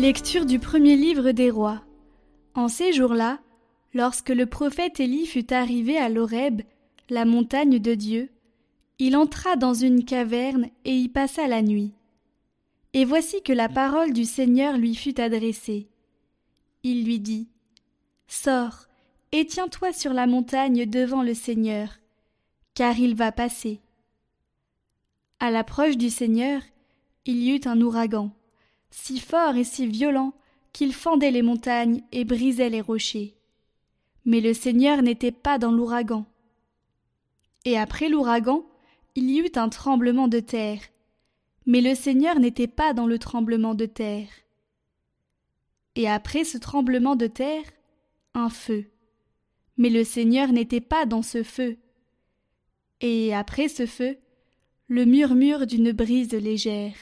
Lecture du premier livre des rois. En ces jours-là, lorsque le prophète Élie fut arrivé à l'Horeb, la montagne de Dieu, il entra dans une caverne et y passa la nuit. Et voici que la parole du Seigneur lui fut adressée. Il lui dit Sors et tiens-toi sur la montagne devant le Seigneur, car il va passer. À l'approche du Seigneur, il y eut un ouragan si fort et si violent qu'il fendait les montagnes et brisait les rochers. Mais le Seigneur n'était pas dans l'ouragan. Et après l'ouragan, il y eut un tremblement de terre. Mais le Seigneur n'était pas dans le tremblement de terre. Et après ce tremblement de terre, un feu. Mais le Seigneur n'était pas dans ce feu. Et après ce feu, le murmure d'une brise légère.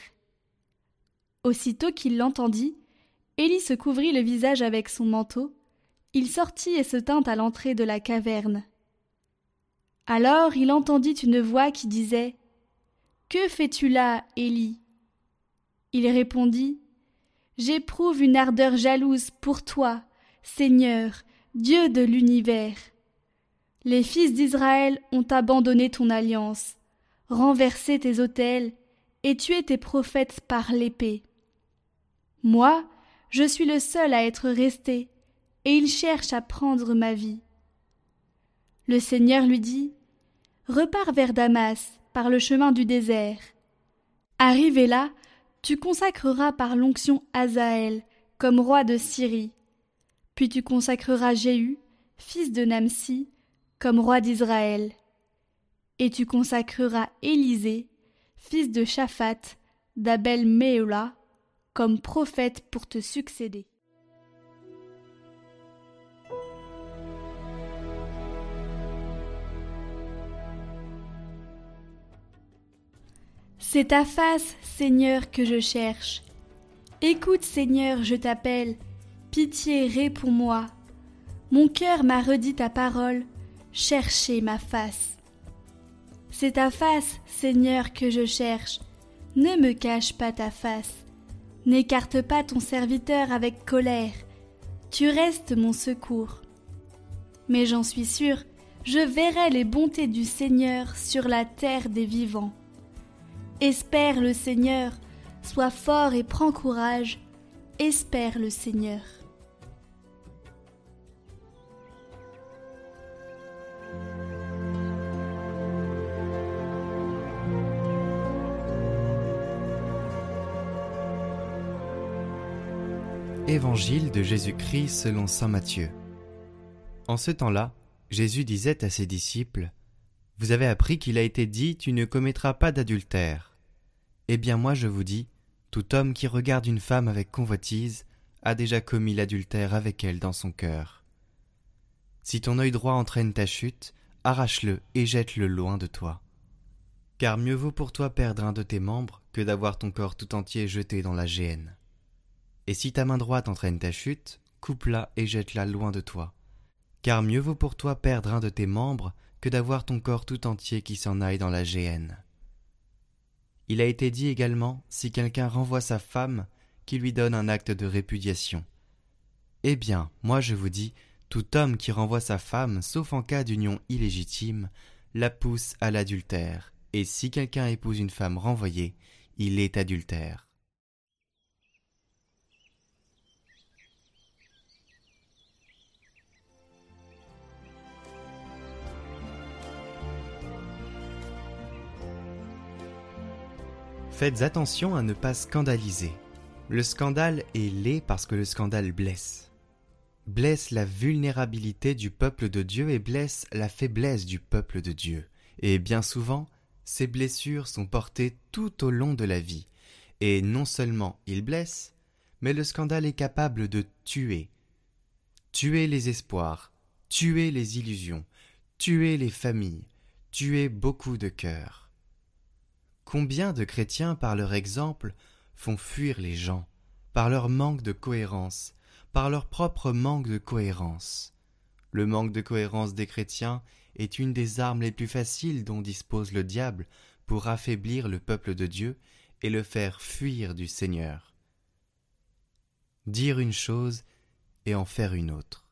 Aussitôt qu'il l'entendit, Élie se couvrit le visage avec son manteau, il sortit et se tint à l'entrée de la caverne. Alors il entendit une voix qui disait Que fais-tu là, Élie? Il répondit J'éprouve une ardeur jalouse pour toi, Seigneur, Dieu de l'univers. Les fils d'Israël ont abandonné ton alliance, renversé tes autels et tué tes prophètes par l'épée. Moi, je suis le seul à être resté, et il cherche à prendre ma vie. Le Seigneur lui dit Repars vers Damas, par le chemin du désert. Arrivé là, tu consacreras par l'onction Azaël comme roi de Syrie. Puis tu consacreras Jéhu, fils de Namsi, comme roi d'Israël. Et tu consacreras Élisée, fils de Shaphat, d'Abel Méola, comme prophète pour te succéder. C'est ta face, Seigneur, que je cherche. Écoute, Seigneur, je t'appelle. Pitié, réponds-moi. Mon cœur m'a redit ta parole. Cherchez ma face. C'est ta face, Seigneur, que je cherche. Ne me cache pas ta face. N'écarte pas ton serviteur avec colère, tu restes mon secours. Mais j'en suis sûr, je verrai les bontés du Seigneur sur la terre des vivants. Espère le Seigneur, sois fort et prends courage, espère le Seigneur. Évangile de Jésus-Christ selon Saint Matthieu. En ce temps-là, Jésus disait à ses disciples Vous avez appris qu'il a été dit Tu ne commettras pas d'adultère. Eh bien, moi je vous dis Tout homme qui regarde une femme avec convoitise a déjà commis l'adultère avec elle dans son cœur. Si ton œil droit entraîne ta chute, arrache-le et jette-le loin de toi. Car mieux vaut pour toi perdre un de tes membres que d'avoir ton corps tout entier jeté dans la géhenne. Et si ta main droite entraîne ta chute, coupe-la et jette-la loin de toi. Car mieux vaut pour toi perdre un de tes membres que d'avoir ton corps tout entier qui s'en aille dans la géhenne. Il a été dit également, si quelqu'un renvoie sa femme, qui lui donne un acte de répudiation. Eh bien, moi je vous dis, tout homme qui renvoie sa femme, sauf en cas d'union illégitime, la pousse à l'adultère, et si quelqu'un épouse une femme renvoyée, il est adultère. Faites attention à ne pas scandaliser. Le scandale est laid parce que le scandale blesse. Blesse la vulnérabilité du peuple de Dieu et blesse la faiblesse du peuple de Dieu. Et bien souvent, ces blessures sont portées tout au long de la vie. Et non seulement il blesse, mais le scandale est capable de tuer. Tuer les espoirs, tuer les illusions, tuer les familles, tuer beaucoup de cœurs. Combien de chrétiens, par leur exemple, font fuir les gens, par leur manque de cohérence, par leur propre manque de cohérence? Le manque de cohérence des chrétiens est une des armes les plus faciles dont dispose le diable pour affaiblir le peuple de Dieu et le faire fuir du Seigneur. dire une chose et en faire une autre.